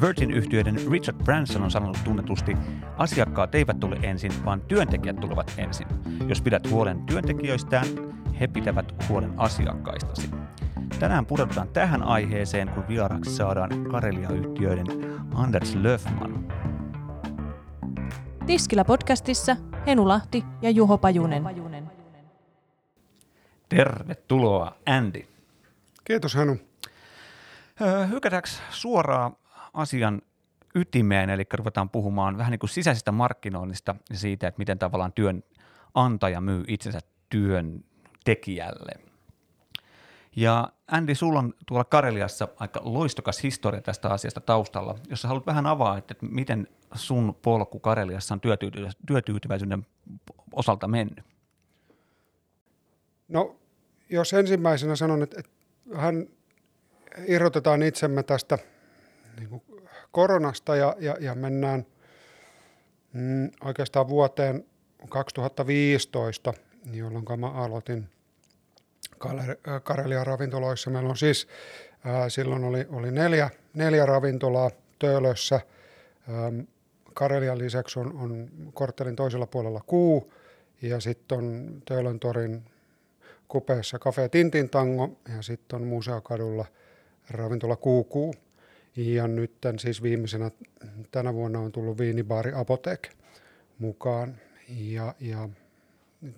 Virgin-yhtiöiden Richard Branson on sanonut tunnetusti, asiakkaat eivät tule ensin, vaan työntekijät tulevat ensin. Jos pidät huolen työntekijöistään, he pitävät huolen asiakkaistasi. Tänään pureudutaan tähän aiheeseen, kun vieraksi saadaan Karelia-yhtiöiden Anders Löfman. Tiskillä podcastissa Henu Lahti ja Juho Pajunen. Tervetuloa, Andy. Kiitos Hanu. Hykätäänkö suoraan asian ytimeen, eli ruvetaan puhumaan vähän niin kuin sisäisestä markkinoinnista ja siitä, että miten tavallaan työnantaja myy itsensä työntekijälle. Ja Andy, sulla on tuolla Kareliassa aika loistokas historia tästä asiasta taustalla. Jos haluat vähän avaa, että miten sun polku Kareliassa on työtyytyväisyyden osalta mennyt? No, jos ensimmäisenä sanon, että, että hän irrotetaan itsemme tästä niin kuin koronasta ja, ja, ja mennään mm, oikeastaan vuoteen 2015, jolloin mä aloitin Karelian ravintoloissa. Meillä on siis, ää, silloin oli, oli neljä, neljä ravintolaa Töölössä. Ähm, Karelian lisäksi on, on korttelin toisella puolella Kuu ja sitten on Töölön torin kupeessa Cafe Tintin Tango ja sitten on Museokadulla ravintola Kuukuu. Ja nyt siis viimeisenä tänä vuonna on tullut viinibaari Apotek mukaan. Ja, ja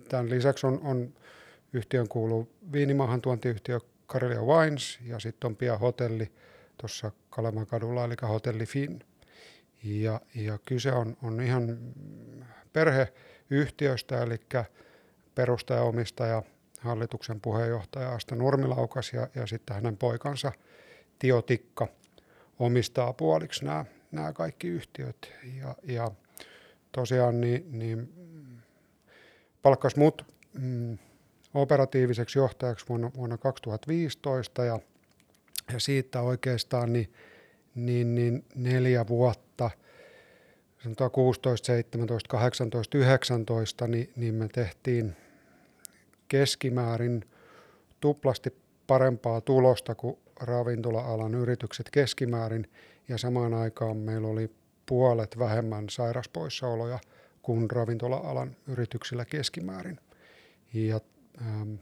tämän lisäksi on, on yhtiön kuuluu viinimaahan tuontiyhtiö Karelia Wines ja sitten on pian hotelli tuossa Kalemakadulla, eli hotelli Finn. Ja, ja kyse on, on ihan perheyhtiöstä, eli perustaja, omistaja, hallituksen puheenjohtaja Asta Nurmilaukas ja, ja sitten hänen poikansa Tio Tikka omistaa puoliksi nämä, nämä kaikki yhtiöt. Ja, ja tosiaan niin, niin palkkas mut mm, operatiiviseksi johtajaksi vuonna, vuonna 2015 ja, ja siitä oikeastaan niin, niin, niin neljä vuotta, sanotaan 16, 17, 18, 19, niin, niin me tehtiin keskimäärin tuplasti parempaa tulosta kuin ravintola-alan yritykset keskimäärin ja samaan aikaan meillä oli puolet vähemmän sairaspoissaoloja kuin ravintola-alan yrityksillä keskimäärin. Ja, ähm,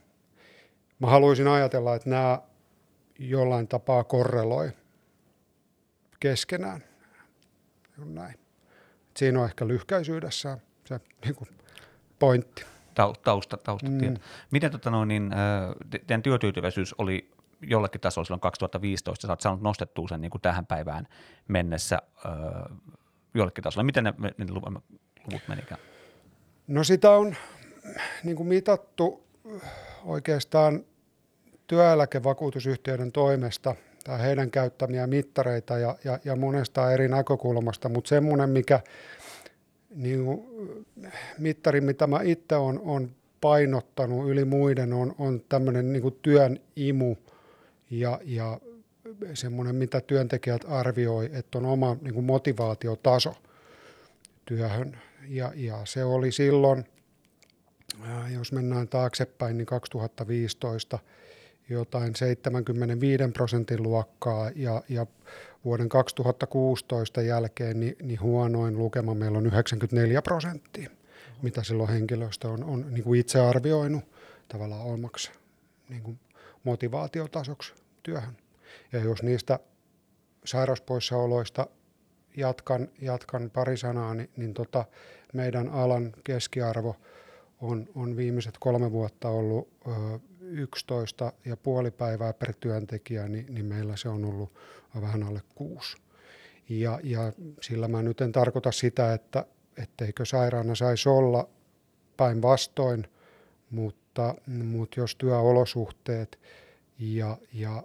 mä haluaisin ajatella, että nämä jollain tapaa korreloi keskenään. Näin. Siinä on ehkä lyhkäisyydessä se niin kuin pointti. Tausta, taustatieto. Mm. Miten tota noin, niin, teidän työtyytyväisyys oli jollakin tasolla silloin 2015, sä oot saanut nostettua sen niin kuin tähän päivään mennessä jollekin tasolla. Miten ne, ne luvut menikään? No sitä on niin kuin mitattu oikeastaan työeläkevakuutusyhtiöiden toimesta tai heidän käyttämiä mittareita ja, ja, ja monesta eri näkökulmasta, mutta semmoinen, mikä niin kuin, mittari, mitä mä itse on, on painottanut yli muiden, on, on tämmöinen niin työn imu ja, ja semmoinen, mitä työntekijät arvioi, että on oma niin kuin motivaatiotaso työhön. Ja, ja se oli silloin, jos mennään taaksepäin, niin 2015 jotain 75 prosentin luokkaa ja, ja vuoden 2016 jälkeen niin, niin huonoin lukema meillä on 94 prosenttia, mitä silloin henkilöstö on, on niin kuin itse arvioinut tavallaan omaksi niin kuin motivaatiotasoksi työhön. Ja jos niistä sairauspoissaoloista jatkan, jatkan pari sanaa, niin, niin tota, meidän alan keskiarvo on, on viimeiset kolme vuotta ollut ö, 11 ja puoli päivää per työntekijä, niin, niin meillä se on ollut vähän alle kuusi. Ja, ja sillä mä nyt en tarkoita sitä, että etteikö sairaana saisi olla päinvastoin, mutta, mutta jos työolosuhteet ja, ja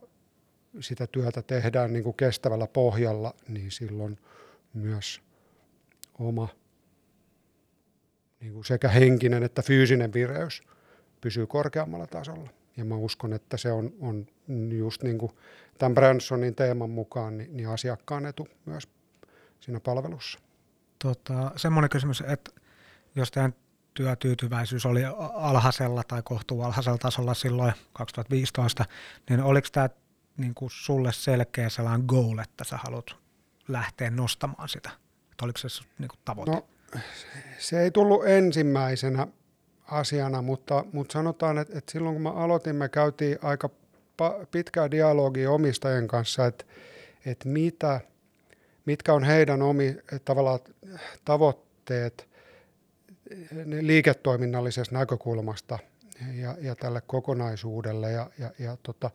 sitä työtä tehdään niin kuin kestävällä pohjalla, niin silloin myös oma niin kuin sekä henkinen että fyysinen vireys pysyy korkeammalla tasolla. Ja mä uskon, että se on, on just niin kuin tämän Bransonin teeman mukaan niin, niin asiakkaan etu myös siinä palvelussa. Tota, semmoinen kysymys, että jos teidän työtyytyväisyys oli alhaisella tai kohtuu alhaisella tasolla silloin 2015, niin oliko tämä niin kuin sulle selkeä sellainen goal, että sä haluat lähteä nostamaan sitä? Että oliko se niin kuin tavoite? No, se ei tullut ensimmäisenä asiana, mutta, mutta sanotaan, että, että silloin kun me aloitimme, käytiin aika pitkää dialogia omistajien kanssa, että, että mitä, mitkä on heidän omi, tavallaan tavoitteet liiketoiminnallisesta näkökulmasta ja, ja tälle kokonaisuudelle. Ja, ja, ja tota,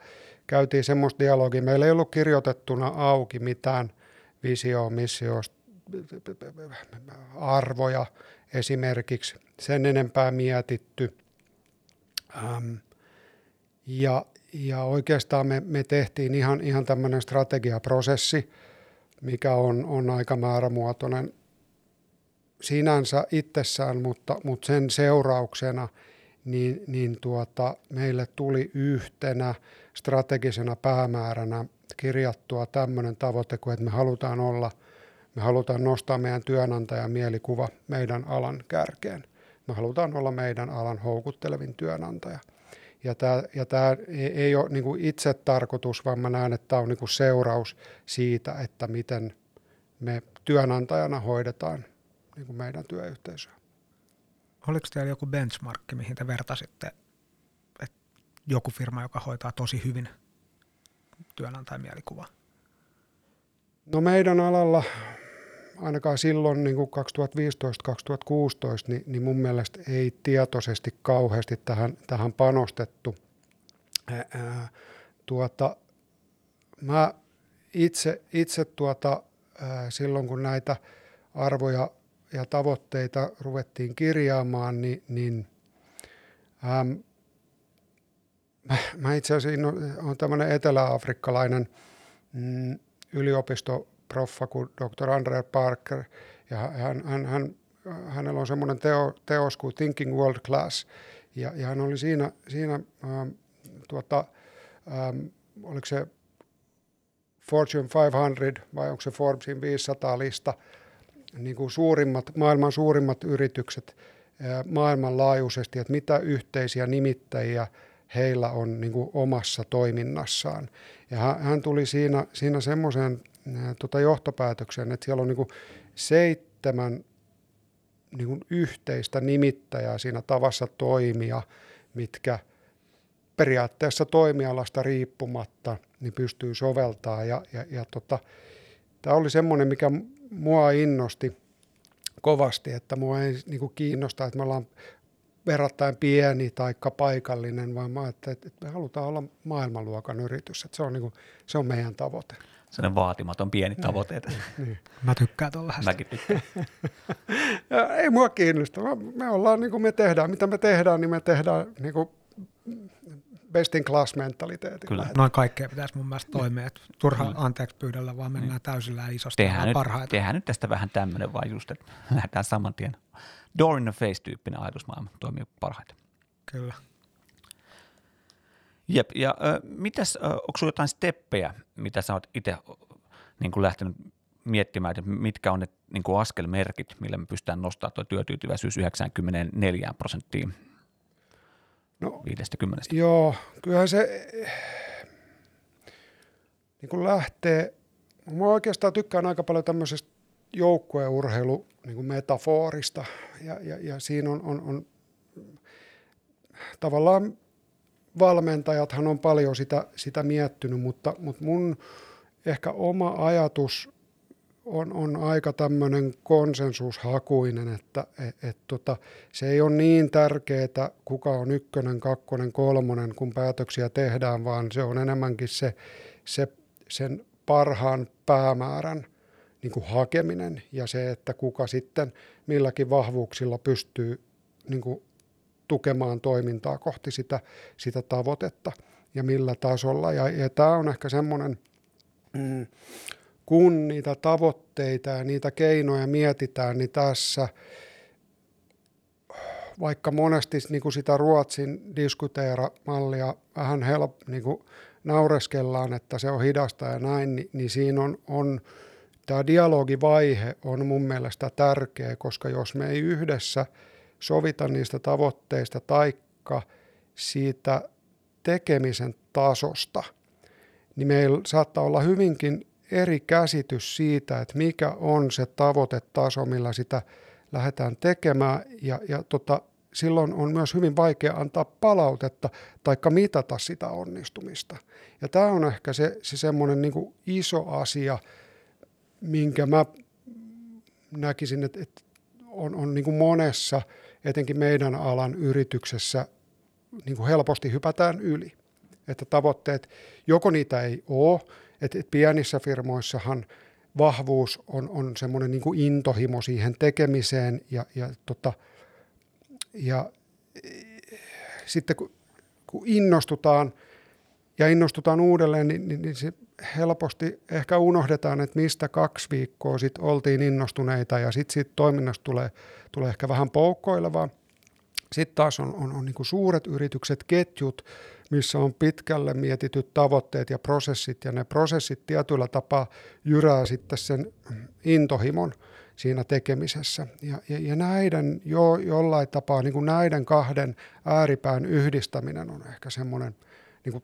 käytiin semmoista dialogia. Meillä ei ollut kirjoitettuna auki mitään visioa, missioa, arvoja esimerkiksi sen enempää mietitty. Ähm, ja, ja oikeastaan me, me tehtiin ihan, ihan tämmöinen strategiaprosessi, mikä on, on aika määrämuotoinen sinänsä itsessään, mutta, mutta sen seurauksena niin, niin tuota, meille tuli yhtenä strategisena päämääränä kirjattua tämmöinen tavoite, kuin että me halutaan olla, me halutaan nostaa meidän työnantajan mielikuva meidän alan kärkeen. Me halutaan olla meidän alan houkuttelevin työnantaja. Ja tämä, ja tämä ei ole niin itse tarkoitus, vaan mä näen, että tämä on niin seuraus siitä, että miten me työnantajana hoidetaan niin kuin meidän työyhteisöä. Oliko teillä joku benchmarkki, mihin te vertasitte, että joku firma, joka hoitaa tosi hyvin työnantajan mielikuvaa? No meidän alalla ainakaan silloin niin kuin 2015-2016, niin, niin mun mielestä ei tietoisesti kauheasti tähän, tähän panostettu. Ää, tuota, mä itse, itse tuota, ää, silloin kun näitä arvoja ja tavoitteita ruvettiin kirjaamaan, niin, niin äm, mä, mä itse asiassa on tämmöinen eteläafrikkalainen mm, yliopistoproffa kuin Dr. Andre Parker, ja hän, hän, hän, hänellä on semmoinen teo, teos kuin Thinking World Class, ja, ja hän oli siinä, siinä ähm, tuota, ähm, oliko se Fortune 500 vai onko se Forbesin 500 lista, niin kuin suurimmat, maailman suurimmat yritykset maailmanlaajuisesti, että mitä yhteisiä nimittäjiä heillä on niin kuin omassa toiminnassaan. Ja hän tuli siinä, siinä semmoiseen tota johtopäätökseen, että siellä on niin kuin seitsemän niin kuin yhteistä nimittäjää siinä tavassa toimia, mitkä periaatteessa toimialasta riippumatta niin pystyy soveltaa. Ja, ja, ja tota, tämä oli semmoinen, mikä mua innosti kovasti, että mua ei niin kuin kiinnosta, että me ollaan verrattain pieni tai paikallinen, vaan mä että, että me halutaan olla maailmanluokan yritys. Että se, on niin kuin, se on meidän tavoite. Sellainen vaatimaton pieni niin. tavoite. Niin. Mä tykkään tuolla Mäkin tykkään. ei mua kiinnosta. Me ollaan niin kuin me tehdään. Mitä me tehdään, niin me tehdään niin kuin best in class mentaliteetti. Kyllä. Noin kaikkea pitäisi mun mielestä toimia. Että turha Kyllä. anteeksi pyydellä, vaan mennään niin. täysillä isosti tehdään nyt, parhaita. Tehdään nyt tästä vähän tämmöinen vaan just, että lähdetään saman tien. Door in the face-tyyppinen ajatusmaailma toimii parhaiten. Kyllä. Jep, ja äh, mitäs, äh, onko sinulla jotain steppejä, mitä sä oot itse niin lähtenyt miettimään, että mitkä on ne niin kuin askelmerkit, millä me pystytään nostamaan tuo työtyytyväisyys 94 prosenttiin No, 50. Joo, kyllähän se niin kun lähtee, mä oikeastaan tykkään aika paljon tämmöisestä joukkueurheilu niin kuin metaforista ja, ja, ja siinä on, on, on tavallaan valmentajathan on paljon sitä, sitä miettinyt, mutta, mutta mun ehkä oma ajatus on, on aika tämmöinen konsensushakuinen, että et, et, tota, se ei ole niin tärkeää, kuka on ykkönen, kakkonen, kolmonen, kun päätöksiä tehdään, vaan se on enemmänkin se, se sen parhaan päämäärän niin kuin hakeminen ja se, että kuka sitten milläkin vahvuuksilla pystyy niin kuin tukemaan toimintaa kohti sitä, sitä tavoitetta ja millä tasolla. Ja, ja tämä on ehkä semmoinen... Mm, kun niitä tavoitteita ja niitä keinoja mietitään, niin tässä vaikka monesti niin kuin sitä Ruotsin diskuteeramallia vähän help, niin kuin naureskellaan, että se on hidasta ja näin, niin, niin siinä on, on tämä dialogivaihe on mun mielestä tärkeä, koska jos me ei yhdessä sovita niistä tavoitteista taikka siitä tekemisen tasosta, niin meillä saattaa olla hyvinkin eri käsitys siitä, että mikä on se tavoitetaso, millä sitä lähdetään tekemään ja, ja tota, silloin on myös hyvin vaikea antaa palautetta tai mitata sitä onnistumista. Ja tämä on ehkä se, se semmoinen niin iso asia, minkä mä näkisin, että, että on, on niin monessa, etenkin meidän alan yrityksessä, niin helposti hypätään yli. Että tavoitteet, joko niitä ei ole, että, että pienissä firmoissahan vahvuus on, on semmoinen niin kuin intohimo siihen tekemiseen ja, ja, tota, ja sitten kun, kun innostutaan ja innostutaan uudelleen, niin, niin, niin se helposti ehkä unohdetaan, että mistä kaksi viikkoa sitten oltiin innostuneita ja sitten siitä toiminnasta tulee, tulee ehkä vähän poukkoilevaa. Sitten taas on, on, on niin suuret yritykset, ketjut, missä on pitkälle mietityt tavoitteet ja prosessit, ja ne prosessit tietyllä tapaa jyrää sitten sen intohimon siinä tekemisessä. Ja, ja, ja näiden jo, jollain tapaa, niin kuin näiden kahden ääripään yhdistäminen on ehkä semmoinen niin kuin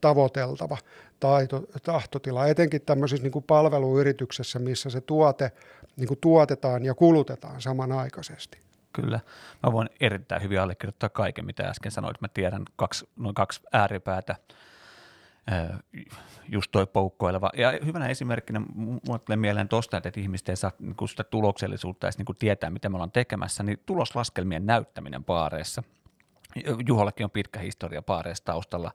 tavoiteltava taito, tahtotila, etenkin tämmöisessä niin kuin palveluyrityksessä, missä se tuote niin kuin tuotetaan ja kulutetaan samanaikaisesti. Kyllä. Mä voin erittäin hyvin allekirjoittaa kaiken, mitä äsken sanoit. Mä tiedän kaksi, noin kaksi ääripäätä, just toi poukkoileva. Ja hyvänä esimerkkinä mulle tulee mieleen tuosta, että ihmiset ei saa niin sitä tuloksellisuutta edes niin tietää, mitä me ollaan tekemässä, niin tuloslaskelmien näyttäminen paareissa. Juhollakin on pitkä historia paareissa taustalla.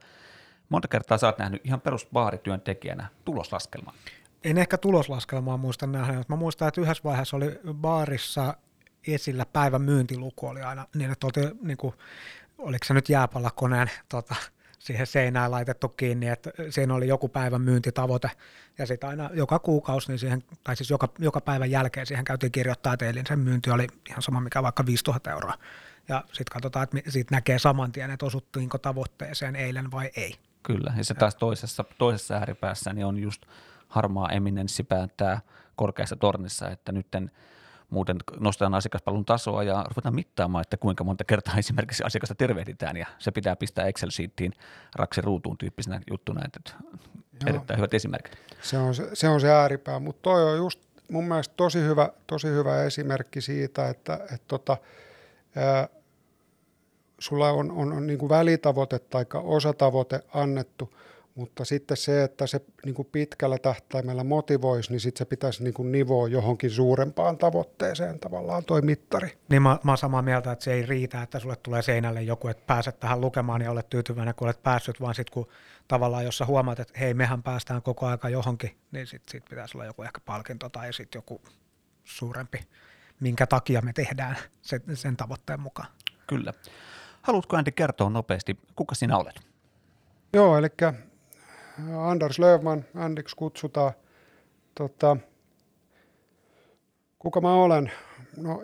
Monta kertaa sä oot nähnyt ihan perusbaarityöntekijänä tuloslaskelman. En ehkä tuloslaskelmaa muista nähdä, mutta mä muistan, että yhdessä vaiheessa oli baarissa esillä päivän myyntiluku oli aina niin, että oltiin, niin kuin, oliko se nyt jääpallakoneen tota, siihen seinään laitettu kiinni, että siinä oli joku päivän myyntitavoite, ja sitten aina joka kuukausi, niin siihen, tai siis joka, joka päivän jälkeen siihen käytiin kirjoittaa, että eilen sen myynti oli ihan sama mikä vaikka 5000 euroa. Ja sitten katsotaan, että siitä näkee saman tien, että osuttiinko tavoitteeseen eilen vai ei. Kyllä, ja se taas toisessa, toisessa ääripäässä niin on just harmaa eminenssi päättää korkeassa tornissa, että nytten – muuten nostetaan asiakaspalvelun tasoa ja ruvetaan mittaamaan, että kuinka monta kertaa esimerkiksi asiakasta tervehditään. Ja se pitää pistää Excel-sheettiin raksi ruutuun tyyppisenä juttuna, että erittäin hyvät esimerkit. Se on se, se, on se ääripää, mutta toi on just mun mielestä tosi hyvä, tosi hyvä esimerkki siitä, että, että tota, ää, sulla on, on, on niin kuin välitavoite tai osatavoite annettu – mutta sitten se, että se niin kuin pitkällä tähtäimellä motivoisi, niin sitten se pitäisi niin kuin nivoa johonkin suurempaan tavoitteeseen tavallaan toi mittari. Niin mä, mä oon samaa mieltä, että se ei riitä, että sulle tulee seinälle joku, että pääset tähän lukemaan ja olet tyytyväinen, kun olet päässyt, vaan sitten kun tavallaan, jos sä huomaat, että hei, mehän päästään koko aika johonkin, niin sitten sit pitäisi olla joku ehkä palkinto tai sitten joku suurempi, minkä takia me tehdään sen, sen tavoitteen mukaan. Kyllä. Haluatko Andy kertoa nopeasti, kuka sinä olet? Joo, eli Anders Löfman, Andiksi kutsutaan. Tota, kuka mä olen? No,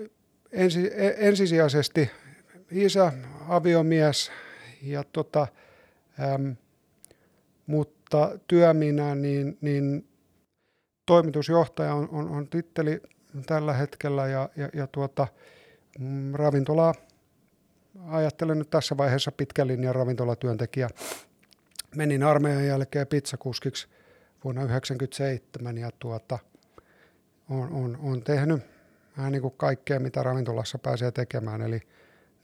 ensi, e, ensisijaisesti isä, aviomies, ja tota, äm, mutta työminä, niin, niin toimitusjohtaja on, on, on titteli tällä hetkellä ja, ja, ja tuota, mm, ravintolaa ajattelen nyt tässä vaiheessa pitkän linjan ravintolatyöntekijä menin armeijan jälkeen pizzakuskiksi vuonna 1997 ja tuota, on, on, on tehnyt vähän niin kuin kaikkea, mitä ravintolassa pääsee tekemään, eli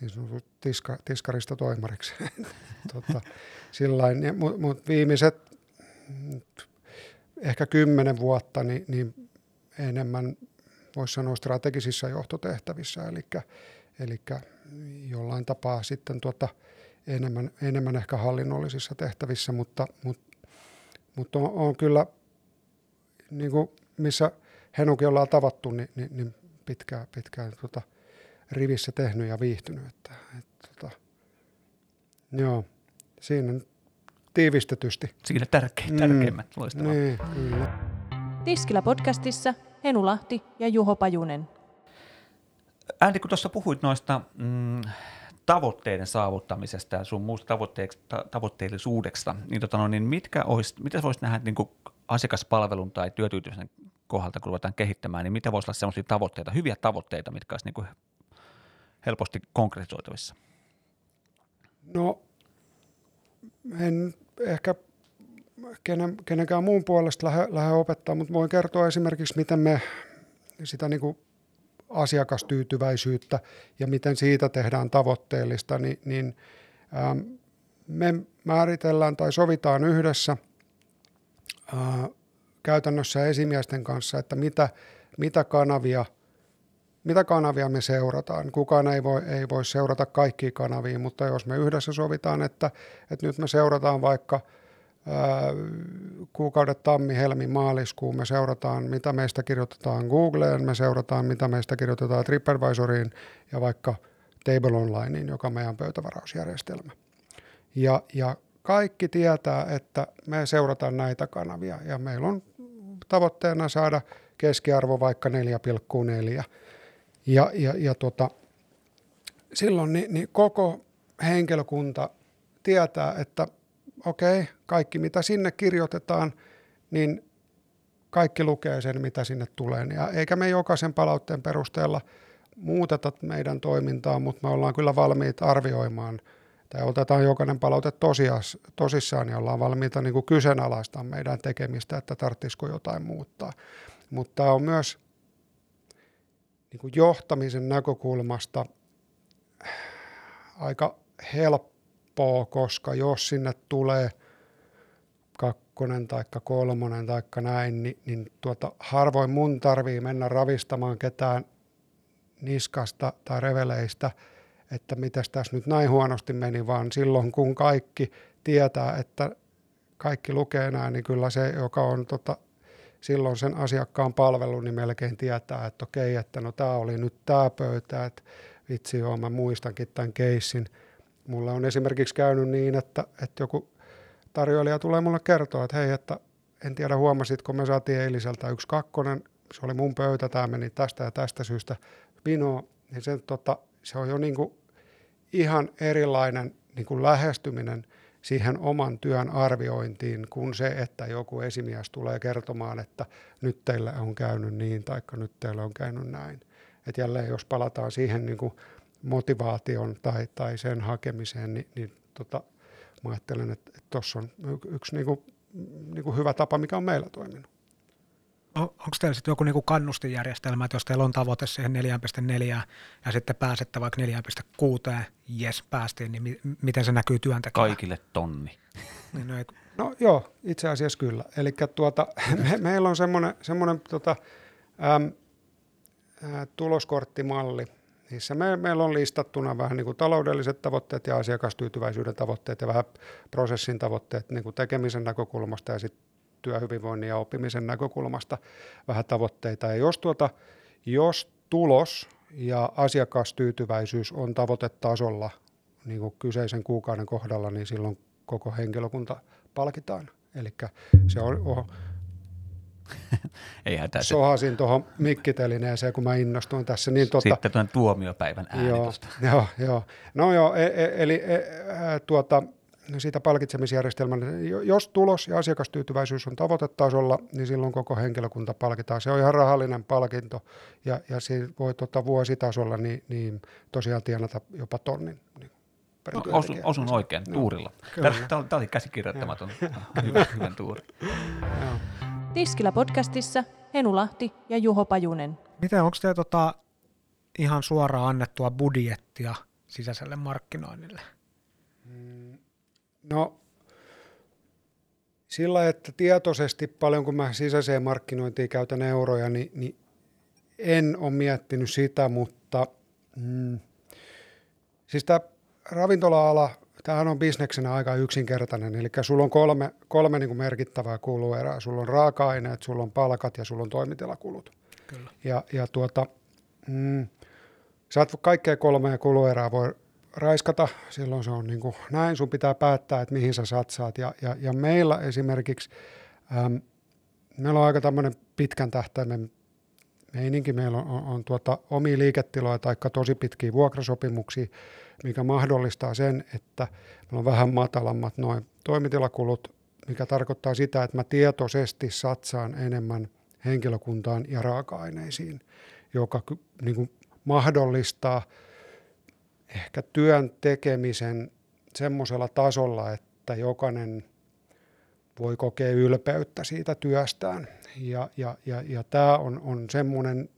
niin sanotut tiska, tiskarista toimariksi. tota, Mutta mut viimeiset ehkä kymmenen vuotta niin, niin enemmän voisi sanoa strategisissa johtotehtävissä, eli, eli jollain tapaa sitten tuota, enemmän, enemmän ehkä hallinnollisissa tehtävissä, mutta, mutta, mutta on, on kyllä, niin kuin missä Henukin ollaan tavattu, niin, niin, niin pitkään, pitkään tota, rivissä tehnyt ja viihtynyt. Että, että, tota, joo, siinä tiivistetysti. Siinä tärkein, tärkeimmät, mm, loistavaa. Niin, kyllä. Tiskillä podcastissa Henu Lahti ja Juho Pajunen. Andy, kun tuossa puhuit noista mm, tavoitteiden saavuttamisesta ja sun muusta tavoitteellisuudesta, niin, tota no, niin mitkä olisi, mitä voisi nähdä niin kuin asiakaspalvelun tai työtyytyväisen kohdalta, kun ruvetaan kehittämään, niin mitä voisi olla sellaisia tavoitteita, hyviä tavoitteita, mitkä olisi niin kuin helposti konkretisoitavissa? No, en ehkä kenen, kenenkään muun puolesta lähde, lähde opettaa, mutta voin kertoa esimerkiksi, miten me sitä niin kuin asiakastyytyväisyyttä ja miten siitä tehdään tavoitteellista, niin, niin ähm, me määritellään tai sovitaan yhdessä äh, käytännössä esimiesten kanssa, että mitä, mitä kanavia – mitä kanavia me seurataan. Kukaan ei voi, ei voi seurata kaikkia kanavia, mutta jos me yhdessä sovitaan, että, että nyt me seurataan vaikka ää, kuukaudet tammi, helmi, maaliskuu, me seurataan, mitä meistä kirjoitetaan Googleen, me seurataan, mitä meistä kirjoitetaan TripAdvisoriin ja vaikka Table Onlineen, joka on meidän pöytävarausjärjestelmä. Ja, ja kaikki tietää, että me seurataan näitä kanavia ja meillä on tavoitteena saada keskiarvo vaikka 4,4 ja, ja, ja tota, silloin niin, niin koko henkilökunta tietää, että okei, okay, kaikki mitä sinne kirjoitetaan, niin kaikki lukee sen, mitä sinne tulee. Ja eikä me jokaisen palautteen perusteella muuteta meidän toimintaa, mutta me ollaan kyllä valmiit arvioimaan tai otetaan jokainen palaute tosias, tosissaan ja ollaan valmiita niin kyseenalaistaa meidän tekemistä, että tarvitsisiko jotain muuttaa. Mutta tämä on myös niin johtamisen näkökulmasta aika helppoa, koska jos sinne tulee kakkonen tai kolmonen tai näin, niin, niin tuota, harvoin mun tarvii mennä ravistamaan ketään niskasta tai reveleistä, että mitä tässä nyt näin huonosti meni, vaan silloin kun kaikki tietää, että kaikki lukee näin, niin kyllä se, joka on tota, silloin sen asiakkaan palvelu, niin melkein tietää, että okei, että no tämä oli nyt tämä pöytä, että vitsi joo, mä muistankin tämän keissin. Mulla on esimerkiksi käynyt niin, että, että joku tarjoilija tulee mulle kertoa, että hei, että en tiedä huomasitko, me saatiin eiliseltä yksi kakkonen, se oli mun pöytä, tämä meni tästä ja tästä syystä vinoa, niin se, tota, se on jo niin kuin ihan erilainen niin kuin lähestyminen – siihen oman työn arviointiin kuin se, että joku esimies tulee kertomaan, että nyt teillä on käynyt niin tai nyt teillä on käynyt näin. Et jälleen jos palataan siihen niin kuin motivaation tai, tai sen hakemiseen, niin, niin tota, mä ajattelen, että tuossa on yksi niin kuin, niin kuin hyvä tapa, mikä on meillä toiminut onko teillä sitten joku niinku kannustinjärjestelmä, että jos teillä on tavoite siihen 4.4 ja sitten pääsette vaikka 4.6, jes päästiin, niin mi- miten se näkyy työntekijällä? Kaikille tonni. Niin, no, no joo, itse asiassa kyllä. Eli tuota, me, meillä on semmoinen, semmoinen tota, äm, ä, tuloskorttimalli, Niissä me, meillä on listattuna vähän niin kuin taloudelliset tavoitteet ja asiakastyytyväisyyden tavoitteet ja vähän prosessin tavoitteet niin kuin tekemisen näkökulmasta ja sitten työhyvinvoinnin ja oppimisen näkökulmasta vähän tavoitteita. Ja jos, tuota, jos tulos ja asiakastyytyväisyys on tavoitetasolla niin kuin kyseisen kuukauden kohdalla, niin silloin koko henkilökunta palkitaan. Eli se on, on Ei hätä. Sohasin tuohon mikkitelineeseen, kun mä innostuin tässä. Niin tota, Sitten tuon tuomiopäivän äänitosta. Joo, joo, joo. No joo, e, e, eli e, e, tuota, siitä palkitsemisjärjestelmän, jos tulos ja asiakastyytyväisyys on tavoitetasolla, niin silloin koko henkilökunta palkitaan. Se on ihan rahallinen palkinto ja, ja siinä voi tota vuositasolla niin, niin tosiaan tienata jopa tonnin. Niin no, osun, osun oikein, no, tuurilla. Tämä, oli käsikirjoittamaton. Hyvä, hyvän tuuri. Tiskillä podcastissa Henu Lahti ja Juho Pajunen. Miten, onko te tota, ihan suoraan annettua budjettia sisäiselle markkinoinnille? Mm, No sillä, että tietoisesti paljon kun mä sisäiseen markkinointiin käytän euroja, niin, niin en ole miettinyt sitä, mutta mm, siis tämä ravintola-ala, tämähän on bisneksenä aika yksinkertainen, eli sulla on kolme, kolme niin kuin merkittävää kuluerää. Sulla on raaka-aineet, sulla on palkat ja sulla on toimitilakulut. Kyllä. Ja, ja tuota, mm, sä et kaikkea kolmea kuluerää voi raiskata, silloin se on niin kuin näin, sun pitää päättää, että mihin sä satsaat. Ja, ja, ja meillä esimerkiksi, äm, meillä on aika tämmöinen pitkän tähtäimen meininki, meillä on, on, on tuota, omia liiketiloja tai tosi pitkiä vuokrasopimuksia, mikä mahdollistaa sen, että meillä on vähän matalammat noin toimitilakulut, mikä tarkoittaa sitä, että mä tietoisesti satsaan enemmän henkilökuntaan ja raaka-aineisiin, joka niin kuin mahdollistaa – ehkä työn tekemisen semmoisella tasolla, että jokainen voi kokea ylpeyttä siitä työstään. Ja, ja, ja, ja tämä on, on semmoinen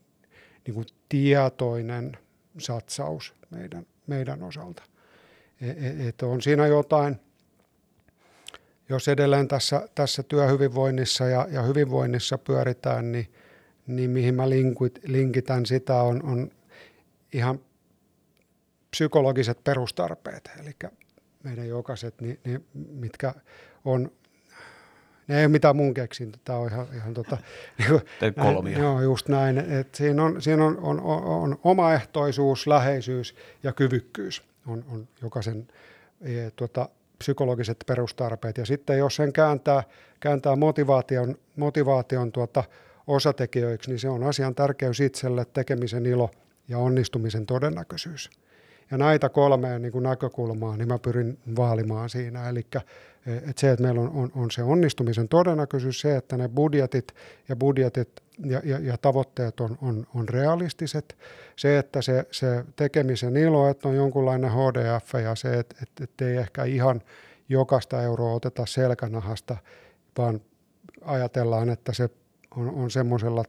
niin tietoinen satsaus meidän, meidän osalta. Et, et on siinä jotain, jos edelleen tässä, tässä työhyvinvoinnissa ja, ja hyvinvoinnissa pyöritään, niin, niin mihin mä linkit, linkitän sitä on, on ihan psykologiset perustarpeet, eli meidän jokaiset, niin, niin, mitkä on ne ei ole mitään mun keksintö, tämä on ihan, ihan tota, kolmia. Joo, just näin. Et siinä on, siinä on, on, on, on omaehtoisuus, läheisyys ja kyvykkyys on, on jokaisen e, tuota, psykologiset perustarpeet. Ja sitten jos sen kääntää, kääntää motivaation, motivaation tuota, osatekijöiksi, niin se on asian tärkeys itselle, tekemisen ilo ja onnistumisen todennäköisyys. Ja näitä kolmea niin kuin näkökulmaa niin mä pyrin vaalimaan siinä. Eli että se, että meillä on, on, on se onnistumisen todennäköisyys, se, että ne budjetit ja budjetit ja, ja, ja tavoitteet on, on, on realistiset, se, että se, se tekemisen ilo, että on jonkunlainen HDF ja se, että, että, että ei ehkä ihan jokaista euroa oteta selkänahasta, vaan ajatellaan, että se on, on semmoisella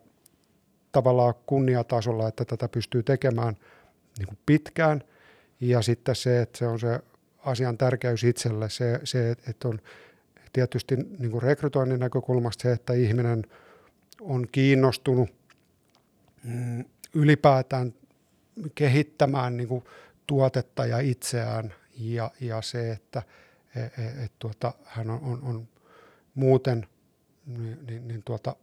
tavallaan kunniatasolla, että tätä pystyy tekemään niin kuin pitkään – ja sitten se, että se on se asian tärkeys itselle, se, se että on tietysti niin kuin rekrytoinnin näkökulmasta se, että ihminen on kiinnostunut mm, ylipäätään kehittämään niin kuin tuotetta ja itseään ja, ja se, että et, et, et, tuota, hän on, on, on muuten niin, niin, niin tuota,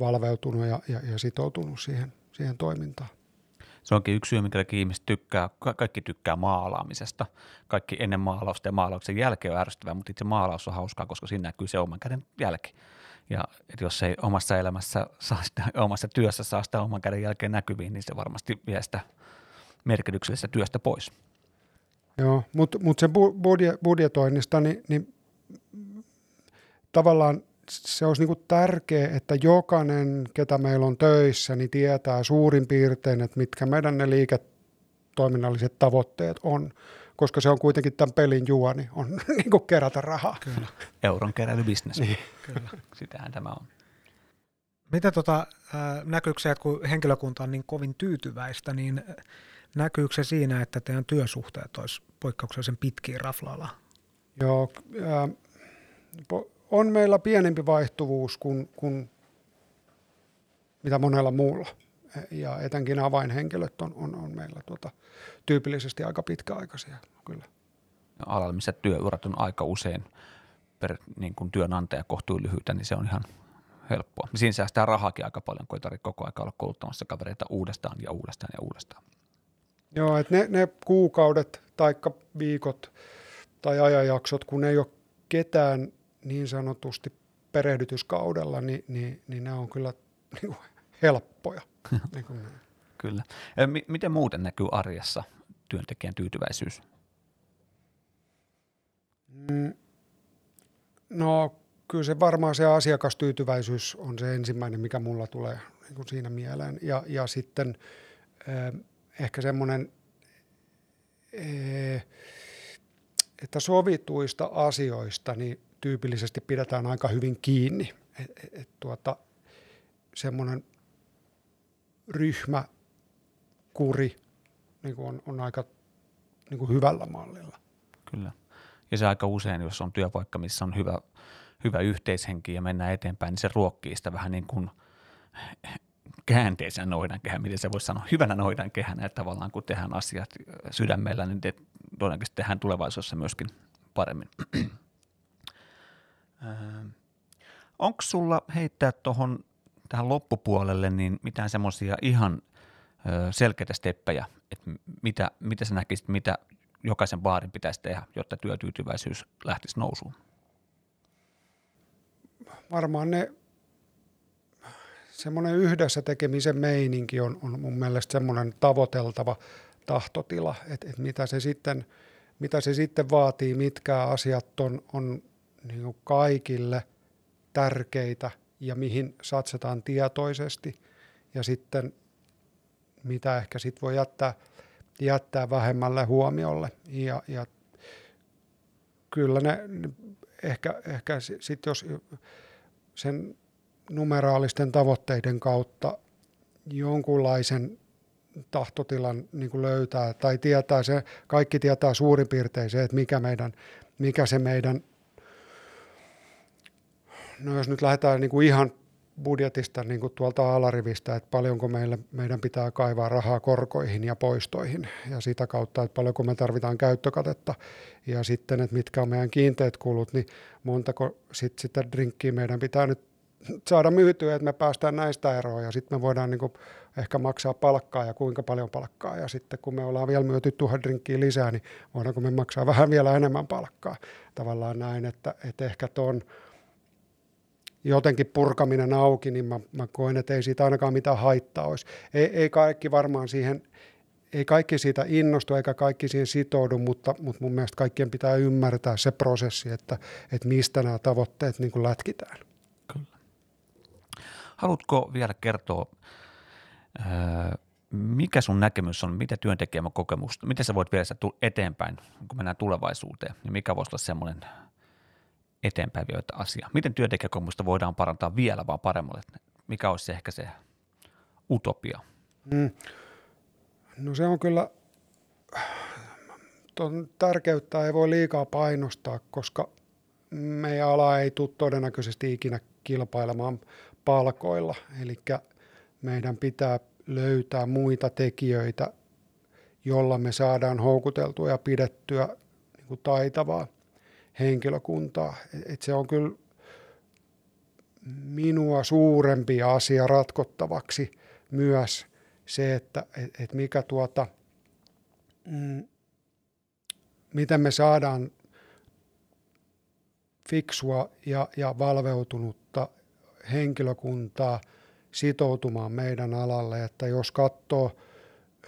valveutunut ja, ja, ja sitoutunut siihen, siihen toimintaan. Se onkin yksi syy, minkä ihmiset tykkää, kaikki tykkää maalaamisesta. Kaikki ennen maalausta ja maalauksen jälkeen on ärsyttävää, mutta itse maalaus on hauskaa, koska siinä näkyy se oman käden jälki. Ja jos ei omassa elämässä saa sitä, omassa työssä saa sitä oman käden jälkeen näkyviin, niin se varmasti vie sitä merkityksellisestä työstä pois. Joo, mutta mut se budjetoinnista, niin, niin tavallaan se olisi niin tärkeää, että jokainen, ketä meillä on töissä, niin tietää suurin piirtein, että mitkä meidän ne liiketoiminnalliset tavoitteet on, koska se on kuitenkin tämän pelin juoni, on niin kuin kerätä rahaa. Kyllä. Euron keräilybisnes. Niin. Kyllä. Sitähän tämä on. Mitä tota, näkyykö se, että kun henkilökunta on niin kovin tyytyväistä, niin näkyykö se siinä, että teidän työsuhteet olisi poikkeuksellisen pitkiä raflaalla? Joo, äh, po- on meillä pienempi vaihtuvuus kuin, kuin mitä monella muulla. Ja etenkin avainhenkilöt on, on, on meillä tuota, tyypillisesti aika pitkäaikaisia, kyllä. Alalla, missä työurat on aika usein per niin kuin työnantaja kohtuu lyhyitä, niin se on ihan helppoa. Siinä säästää rahaakin aika paljon, kun ei tarvitse koko ajan olla kouluttamassa kavereita uudestaan ja uudestaan ja uudestaan. Joo, että ne, ne kuukaudet tai viikot tai ajanjaksot, kun ei ole ketään niin sanotusti perehdytyskaudella, niin, niin, niin nämä on kyllä niin kuin helppoja. niin kuin kyllä. M- miten muuten näkyy arjessa työntekijän tyytyväisyys? Mm, no kyllä se varmaan se asiakastyytyväisyys on se ensimmäinen, mikä mulla tulee niin kuin siinä mieleen. Ja, ja sitten eh, ehkä semmoinen, eh, että sovituista asioista, niin tyypillisesti pidetään aika hyvin kiinni. Et, et, et tuota, semmoinen ryhmäkuri niin on, on aika niin kuin hyvällä mallilla. Kyllä. Ja se aika usein, jos on työpaikka, missä on hyvä, hyvä yhteishenki ja mennään eteenpäin, niin se ruokkii sitä vähän niin kuin käänteisen noidankehän, miten se voisi sanoa, hyvänä noidankehänä, että tavallaan kun tehdään asiat sydämellä, niin te, todennäköisesti tehdään tulevaisuudessa myöskin paremmin. Öö, Onko sulla heittää tuohon tähän loppupuolelle niin mitään semmoisia ihan ö, selkeitä steppejä, että mitä, mitä sä näkisit, mitä jokaisen baarin pitäisi tehdä, jotta työtyytyväisyys lähtisi nousuun? Varmaan ne semmoinen yhdessä tekemisen meininki on, on mun mielestä semmoinen tavoiteltava tahtotila, että, että mitä, se sitten, mitä se sitten vaatii, mitkä asiat on, on niin kuin kaikille tärkeitä ja mihin satsataan tietoisesti ja sitten mitä ehkä sit voi jättää, jättää vähemmälle huomiolle. Ja, ja kyllä ne ehkä, ehkä sitten jos sen numeraalisten tavoitteiden kautta jonkunlaisen tahtotilan niin kuin löytää tai tietää se, kaikki tietää suurin piirtein se, että mikä, meidän, mikä se meidän, no jos nyt lähdetään niin kuin ihan budjetista niin kuin tuolta alarivistä, että paljonko meille, meidän pitää kaivaa rahaa korkoihin ja poistoihin ja sitä kautta, että paljonko me tarvitaan käyttökatetta ja sitten, että mitkä on meidän kiinteät kulut, niin montako sit, sitä drinkkiä meidän pitää nyt saada myytyä, että me päästään näistä eroon ja sitten me voidaan niin kuin ehkä maksaa palkkaa ja kuinka paljon palkkaa. Ja sitten kun me ollaan vielä myyty tuhat drinkkiä lisää, niin voidaanko me maksaa vähän vielä enemmän palkkaa. Tavallaan näin, että, että ehkä tuon jotenkin purkaminen auki, niin mä, mä koen, että ei siitä ainakaan mitään haittaa olisi. Ei, ei kaikki varmaan siihen, ei kaikki siitä innostu eikä kaikki siihen sitoudu, mutta, mutta mun mielestä kaikkien pitää ymmärtää se prosessi, että, että mistä nämä tavoitteet niin kuin lätkitään. Kyllä. Haluatko vielä kertoa, mikä sun näkemys on, mitä työntekijän kokemusta, miten sä voit viedä sitä eteenpäin, kun mennään tulevaisuuteen, niin mikä voisi olla semmoinen eteenpäin vievä asia? Miten työntekijäkokemusta voidaan parantaa vielä vaan paremmalle? Mikä olisi ehkä se utopia? Mm. No se on kyllä, tuon tärkeyttä ei voi liikaa painostaa, koska meidän ala ei tule todennäköisesti ikinä kilpailemaan palkoilla. Eli meidän pitää löytää muita tekijöitä, jolla me saadaan houkuteltua ja pidettyä niin kuin taitavaa henkilökuntaa. Et se on kyllä minua suurempi asia ratkottavaksi myös se, että et, et mikä tuota, mm, miten me saadaan fiksua ja, ja valveutunutta henkilökuntaa sitoutumaan meidän alalle, että jos katsoo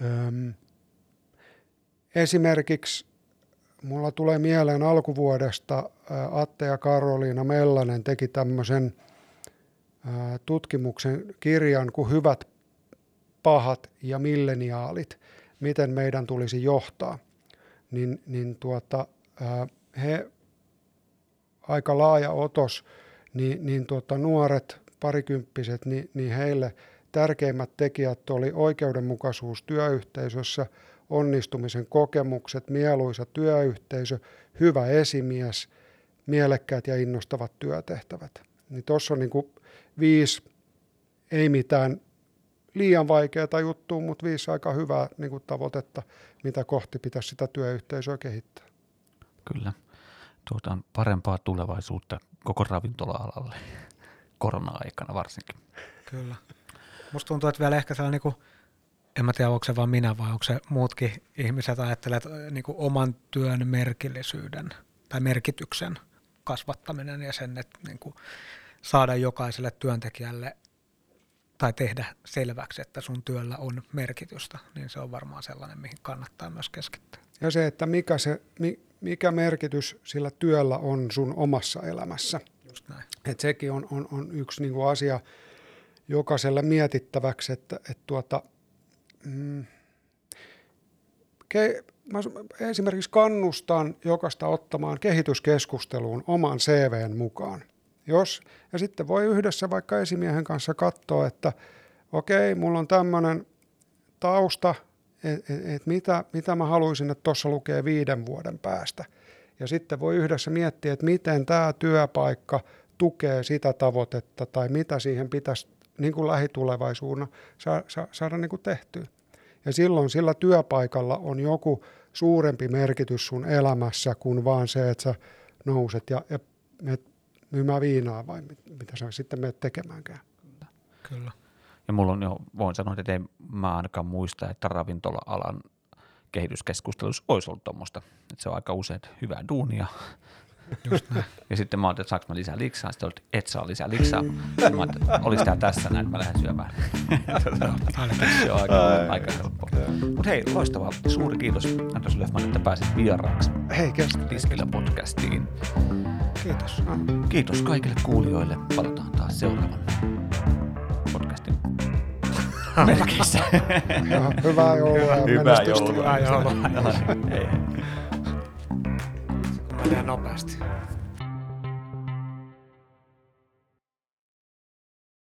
öm, esimerkiksi mulla tulee mieleen alkuvuodesta Atte ja Karoliina Mellanen teki tämmöisen tutkimuksen kirjan kuin Hyvät, pahat ja milleniaalit, miten meidän tulisi johtaa. Niin, niin tuota, he aika laaja otos, niin, niin tuota, nuoret parikymppiset, niin, niin heille tärkeimmät tekijät oli oikeudenmukaisuus työyhteisössä, onnistumisen kokemukset, mieluisa työyhteisö, hyvä esimies, mielekkäät ja innostavat työtehtävät. Niin tuossa on niin kuin viisi, ei mitään liian vaikeaa juttua, mutta viisi aika hyvää niin kuin tavoitetta, mitä kohti pitäisi sitä työyhteisöä kehittää. Kyllä. Tuota on parempaa tulevaisuutta koko ravintola-alalle korona-aikana varsinkin. Kyllä. Musta tuntuu, että vielä ehkä sellainen niin en mä tiedä, onko se vaan minä vai onko se muutkin ihmiset ajattelevat niin kuin oman työn merkillisyyden tai merkityksen kasvattaminen ja sen, että niin kuin saada jokaiselle työntekijälle tai tehdä selväksi, että sun työllä on merkitystä, niin se on varmaan sellainen, mihin kannattaa myös keskittyä. Ja se, että mikä, se, mikä merkitys sillä työllä on sun omassa elämässä. Just näin. Et sekin on, on, on yksi niin kuin asia jokaiselle mietittäväksi, että, että tuota, mm, ke, mä esimerkiksi kannustan jokaista ottamaan kehityskeskusteluun oman CVn mukaan. Jos, ja sitten voi yhdessä vaikka esimiehen kanssa katsoa, että okei, okay, mulla on tämmöinen tausta, että et, et mitä, mitä mä haluaisin, että tuossa lukee viiden vuoden päästä. Ja sitten voi yhdessä miettiä, että miten tämä työpaikka tukee sitä tavoitetta tai mitä siihen pitäisi niin kuin lähitulevaisuudessa saada, saada niin kuin tehtyä. Ja silloin sillä työpaikalla on joku suurempi merkitys sun elämässä kuin vaan se, että sä nouset ja, ja menet myymään viinaa vai mitä sä sitten menet tekemäänkään. Kyllä. Ja mulla on jo, voin sanoa, että ei mä ainakaan muista, että ravintola-alan kehityskeskustelussa olisi ollut tuommoista. Että se on aika usein hyvää duunia. Ja sitten mä ajattelin, että saanko mä lisää liksaa, sitten olet, et saa lisää liksaa. Sitten mä ajattelin, tää tässä näin, mä lähden syömään. se on aika, aika helppoa. Mutta hei, loistavaa. Suuri kiitos Anders Löfman, että pääsit vieraaksi. Hei, kiitos. Tiskillä podcastiin. Kiitos. Kiitos kaikille kuulijoille. Palataan taas seuraavan podcastin merkissä. hyvää joulua. Hyvää joulua. Hyvää joulua. Hei, hei ale anopast.